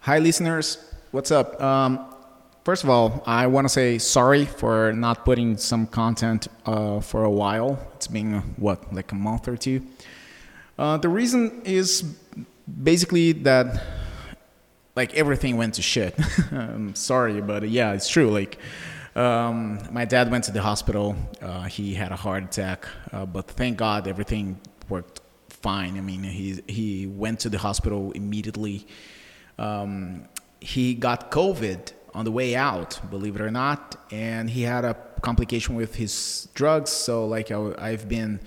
Hi, listeners. What's up? Um, first of all, I want to say sorry for not putting some content uh, for a while. It's been, what, like a month or two? Uh, the reason is basically that like everything went to shit. I'm sorry, but yeah, it's true. Like, um, my dad went to the hospital. Uh, he had a heart attack, uh, but thank God everything worked fine. I mean, he he went to the hospital immediately. Um, he got COVID on the way out, believe it or not, and he had a complication with his drugs. So like I, I've been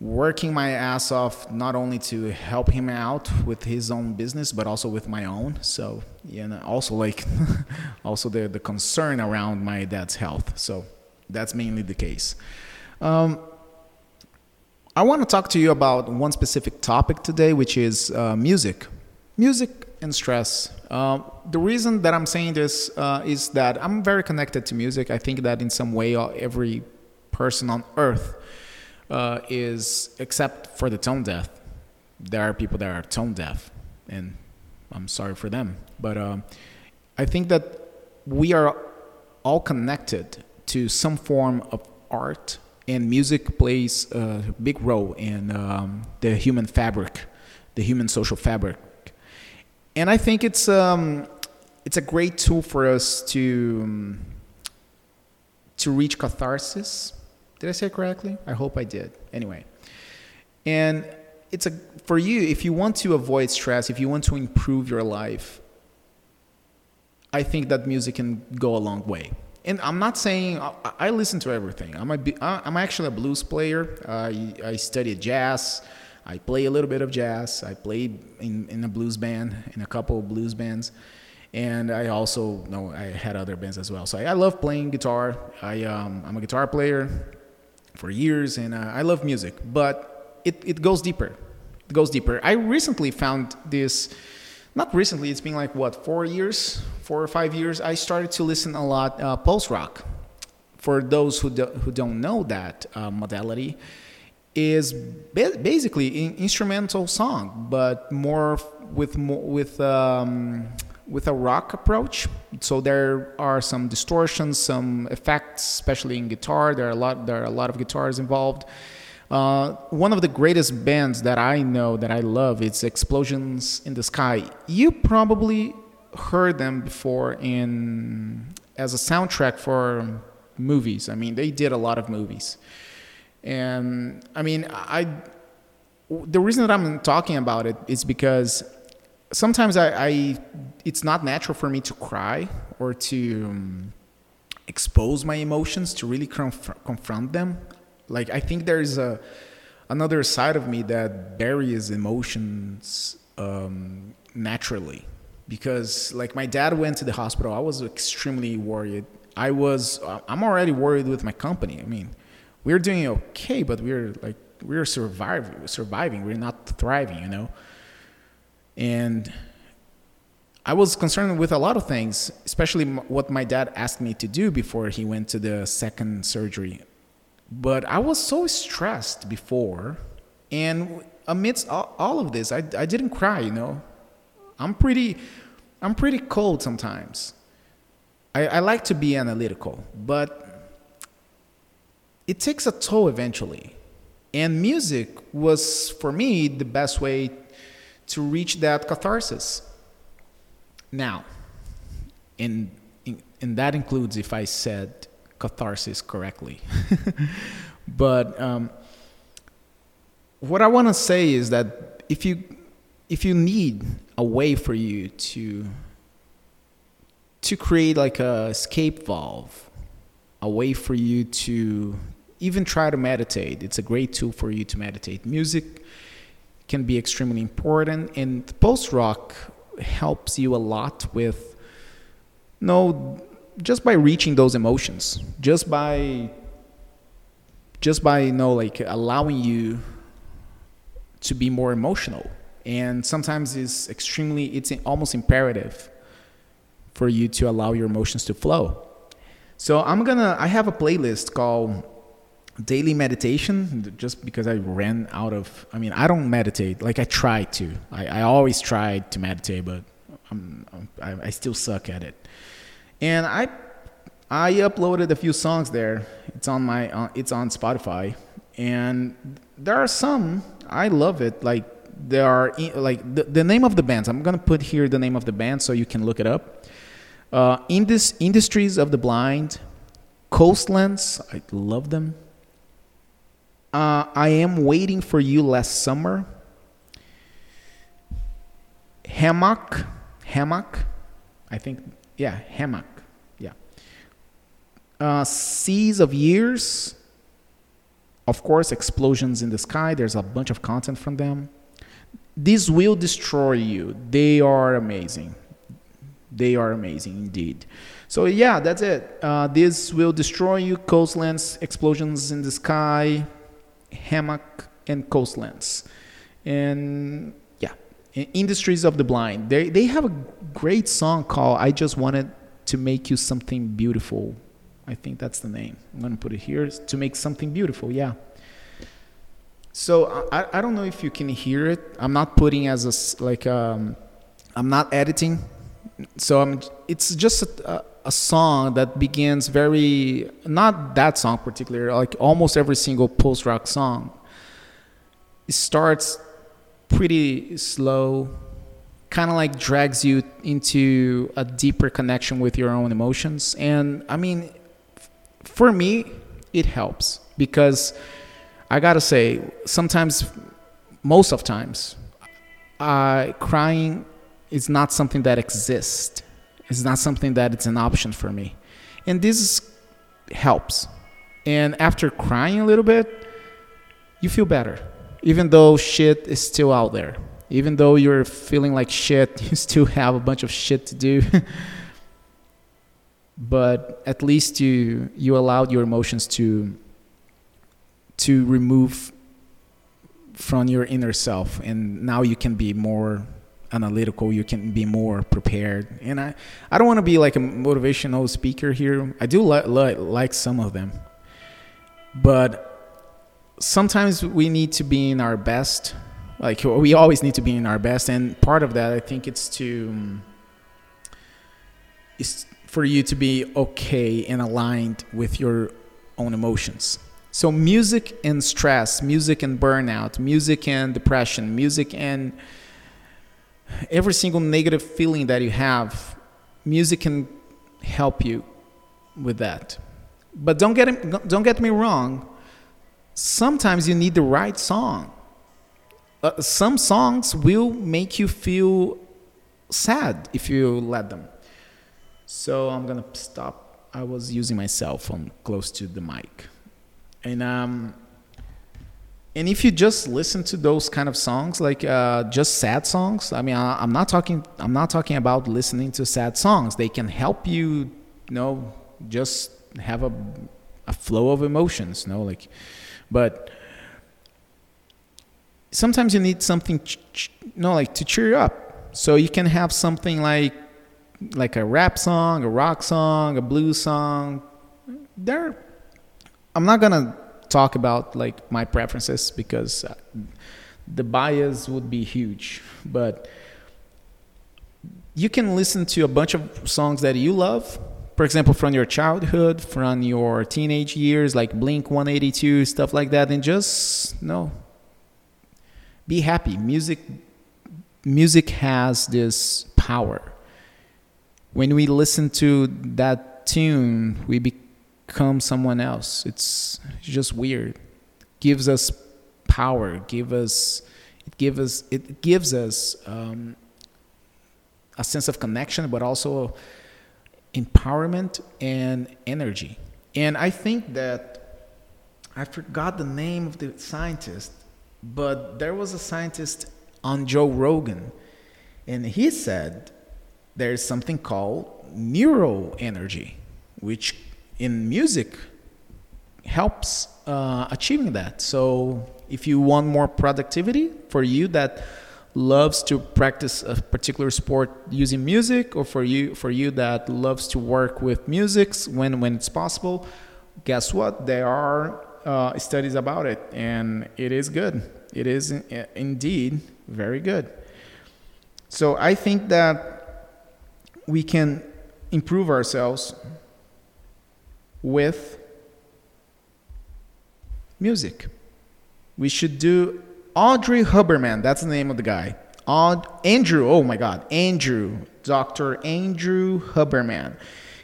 working my ass off not only to help him out with his own business but also with my own. So yeah and also like also the the concern around my dad's health. So that's mainly the case. Um, i want to talk to you about one specific topic today which is uh, music. Music and stress uh, the reason that i'm saying this uh, is that i'm very connected to music i think that in some way uh, every person on earth uh, is except for the tone deaf. There are people that are tone deaf, and I'm sorry for them. But um, I think that we are all connected to some form of art, and music plays a big role in um, the human fabric, the human social fabric. And I think it's um, it's a great tool for us to um, to reach catharsis did I say it correctly? I hope I did. Anyway, and it's a for you if you want to avoid stress, if you want to improve your life. I think that music can go a long way. And I'm not saying I, listen to everything. I'm a I'm actually a blues player. I I study jazz. I play a little bit of jazz. I played in, in a blues band, in a couple of blues bands. And I also know I had other bands as well. So I, I love playing guitar. I, um, I'm a guitar player for years, and uh, I love music, but it, it goes deeper. It goes deeper. I recently found this, not recently, it's been like what, four years, four or five years. I started to listen a lot uh, post rock. For those who, do, who don't know that uh, modality, is basically an instrumental song, but more with more, with um, with a rock approach. So there are some distortions, some effects, especially in guitar. There are a lot. There are a lot of guitars involved. Uh, one of the greatest bands that I know that I love is Explosions in the Sky. You probably heard them before in as a soundtrack for movies. I mean, they did a lot of movies, and I mean, I. The reason that I'm talking about it is because sometimes I, I, it's not natural for me to cry or to um, expose my emotions to really conf- confront them. Like i think there's a another side of me that buries emotions um, naturally. Because like my dad went to the hospital. I was extremely worried. I was i'm already worried with my company. I mean we're doing okay but we're like we're surviving surviving we're not thriving you know and I was concerned with a lot of things, especially what my dad asked me to do before he went to the second surgery. But I was so stressed before, and amidst all, of this, I, I didn't cry. You know, I'm pretty, I'm pretty cold sometimes. I, I like to be analytical, but it takes a toll eventually. And music was for me the best way to reach that catharsis. Now, and, and that includes if I said catharsis correctly. but um, what I want to say is that if you if you need a way for you to to create like a escape valve, a way for you to even try to meditate, it's a great tool for you to meditate. Music can be extremely important. And post rock helps you a lot with no just by reaching those emotions, just by just by you know like allowing you to be more emotional. And sometimes it's extremely it's almost imperative for you to allow your emotions to flow. So I'm gonna I have a playlist called daily meditation just because I ran out of I mean I don't meditate like I try to I, I always tried to meditate but I'm, I, I still suck at it. And I I uploaded a few songs there. It's on my uh, it's on Spotify, and there are some I love it. Like there are like the, the name of the bands. I'm gonna put here the name of the band so you can look it up. Uh, Indus, Industries of the Blind, Coastlands. I love them. Uh, I am waiting for you last summer. Hammock, hammock. I think yeah, hammock. Yeah. Uh, seas of years. Of course, explosions in the sky. There's a bunch of content from them. This will destroy you. They are amazing. They are amazing indeed. So yeah, that's it. Uh, this will destroy you. Coastlands, explosions in the sky, hammock, and coastlands, and yeah, industries of the blind. They they have a great song called "I Just Wanted to Make You Something Beautiful." I think that's the name. I'm gonna put it here to make something beautiful. Yeah. So I, I don't know if you can hear it. I'm not putting as a like um, I'm not editing so I'm, it's just a, a, song that begins very not that song particularly like almost every single post rock song it starts pretty slow kind of like drags you into a deeper connection with your own emotions and i mean for me it helps because i gotta say sometimes most of times uh, crying is not something that exists. It's not something that it's an option for me. And this helps. And after crying a little bit, you feel better. Even though shit is still out there. Even though you're feeling like shit, you still have a bunch of shit to do. but at least you you allowed your emotions to to remove from your inner self and now you can be more analytical you can be more prepared. And i i don't want to be like a motivational speaker here. I do li-, li- like some of them. But sometimes we need to be in our best like we always need to be in our best. And part of that i think it's to is for you to be okay and aligned with your own emotions. So music and stress music and burnout music and depression music and every single negative feeling that you have, music can help you with that. But don't get don't get me wrong. Sometimes you need the right song. Uh, some songs will make you feel sad if you let them. So I'm gonna stop. I was using my cell phone close to the mic, and um, and if you just listen to those kind of songs like uh, just sad songs i mean I, am not talking i'm not talking about listening to sad songs. They can help you you know just have a, a flow of emotions you know like but sometimes you need something ch- ch- you know like to cheer you up. So you can have something like like a rap song a rock song a blues song. There i'm not gonna talk about like my preferences because uh, the bias would be huge but you can listen to a bunch of songs that you love. For example from your childhood from your teenage years like blink 182 stuff like that and just know be happy. Music music has this power. When we listen to that tune we be, become someone else. It's just weird. Gives us power. Give us it gives us it gives us um, a sense of connection, but also empowerment and energy. And I think that I forgot the name of the scientist, but there was a scientist on Joe Rogan, and he said there's something called neuroenergy, which in music helps uh, achieving that. So if you want more productivity for you that loves to practice a particular sport using music or for you for you that loves to work with music when when it's possible guess what? There are uh, studies about it and it is good. It is in, indeed very good. So i think that we can improve ourselves with music. We should do Audrey Huberman. That's the name of the guy. Aud- Andrew. Oh my God, Andrew. Dr. Andrew Huberman.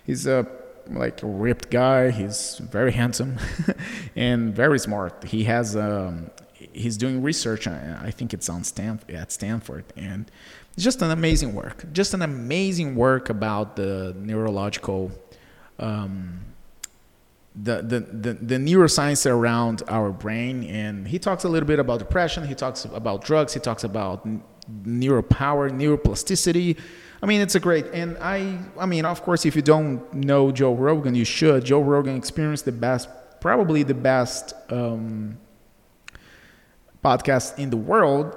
He's a like a ripped guy. He's very handsome and very smart. He has um, he's doing research. I think it's on Stanford at Stanford, and it's just an amazing work. Just an amazing work about the neurological. Um, the, the, the, neuroscience around our brain and he talks a little bit about depression he talks about drugs he talks about neuropower neuroplasticity I mean, it's a great, and I, I mean, of course, if you don't know Joe Rogan, you should. Joe Rogan experienced the best, probably the best um, podcast in the world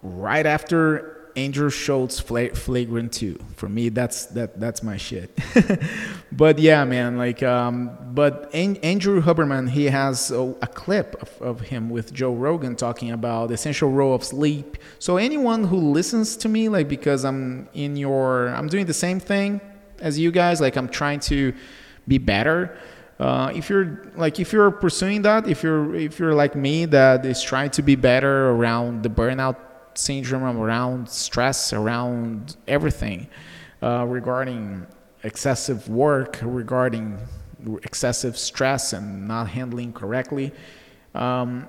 right after Andrew Schulz Flagrant 2. For me, that's that that's my shit. but yeah, man, like um but An- Andrew Huberman, he has a, a clip of, of, him with Joe Rogan talking about essential role of sleep. So anyone who listens to me like because I'm in your I'm doing the same thing as you guys, like I'm trying to be better. Uh, if you're like if you're pursuing that if you're if you're like me that is trying to be better around the burnout syndrome around stress, around everything uh, regarding excessive work, regarding excessive stress and not handling correctly. Um,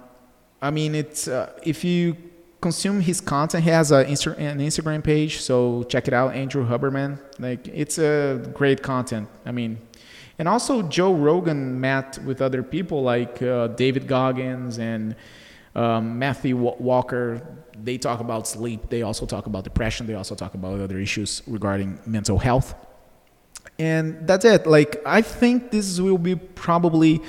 I mean, it's uh, if you consume his content, he has Insta- an Instagram page, so check it out, Andrew Huberman. Like, it's a great content. I mean, and also Joe Rogan met with other people like uh, David Goggins and um, Matthew Walker they talk about sleep. They also talk about depression. They also talk about other issues regarding mental health. And that's it. Like, I think this will be probably,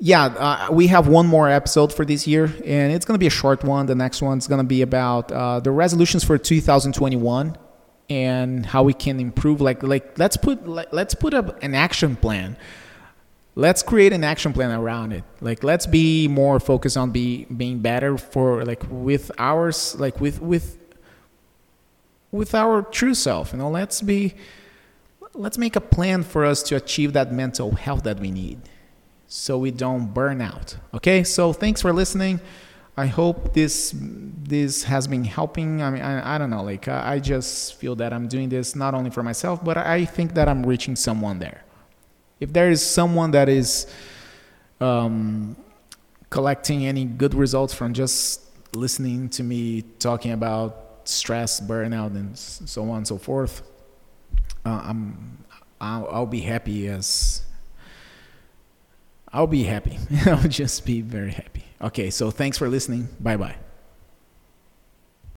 yeah, uh, we have one more episode for this year, and it's going to be a short one. The next one's going to be about uh, the resolutions for 2021 and how we can improve. Like, like let's put let's put up an action plan let's create an action plan around it. Like let's be more focused on be being better for like with ours like with with with our true self you know? Let's be let's make a plan for us to achieve that mental health that we need so we don't burn out okay? So thanks for listening. I hope this this has been helping. I mean i, I don't know like I, I just feel that i'm doing this not only for myself but i think that i'm reaching someone there if there is someone that is um, collecting any good results from just listening to me talking about stress, burnout, and so on and so forth, uh, I'm I'll, I'll be happy as I'll be happy. I'll just be very happy. Okay, so thanks for listening. Bye bye.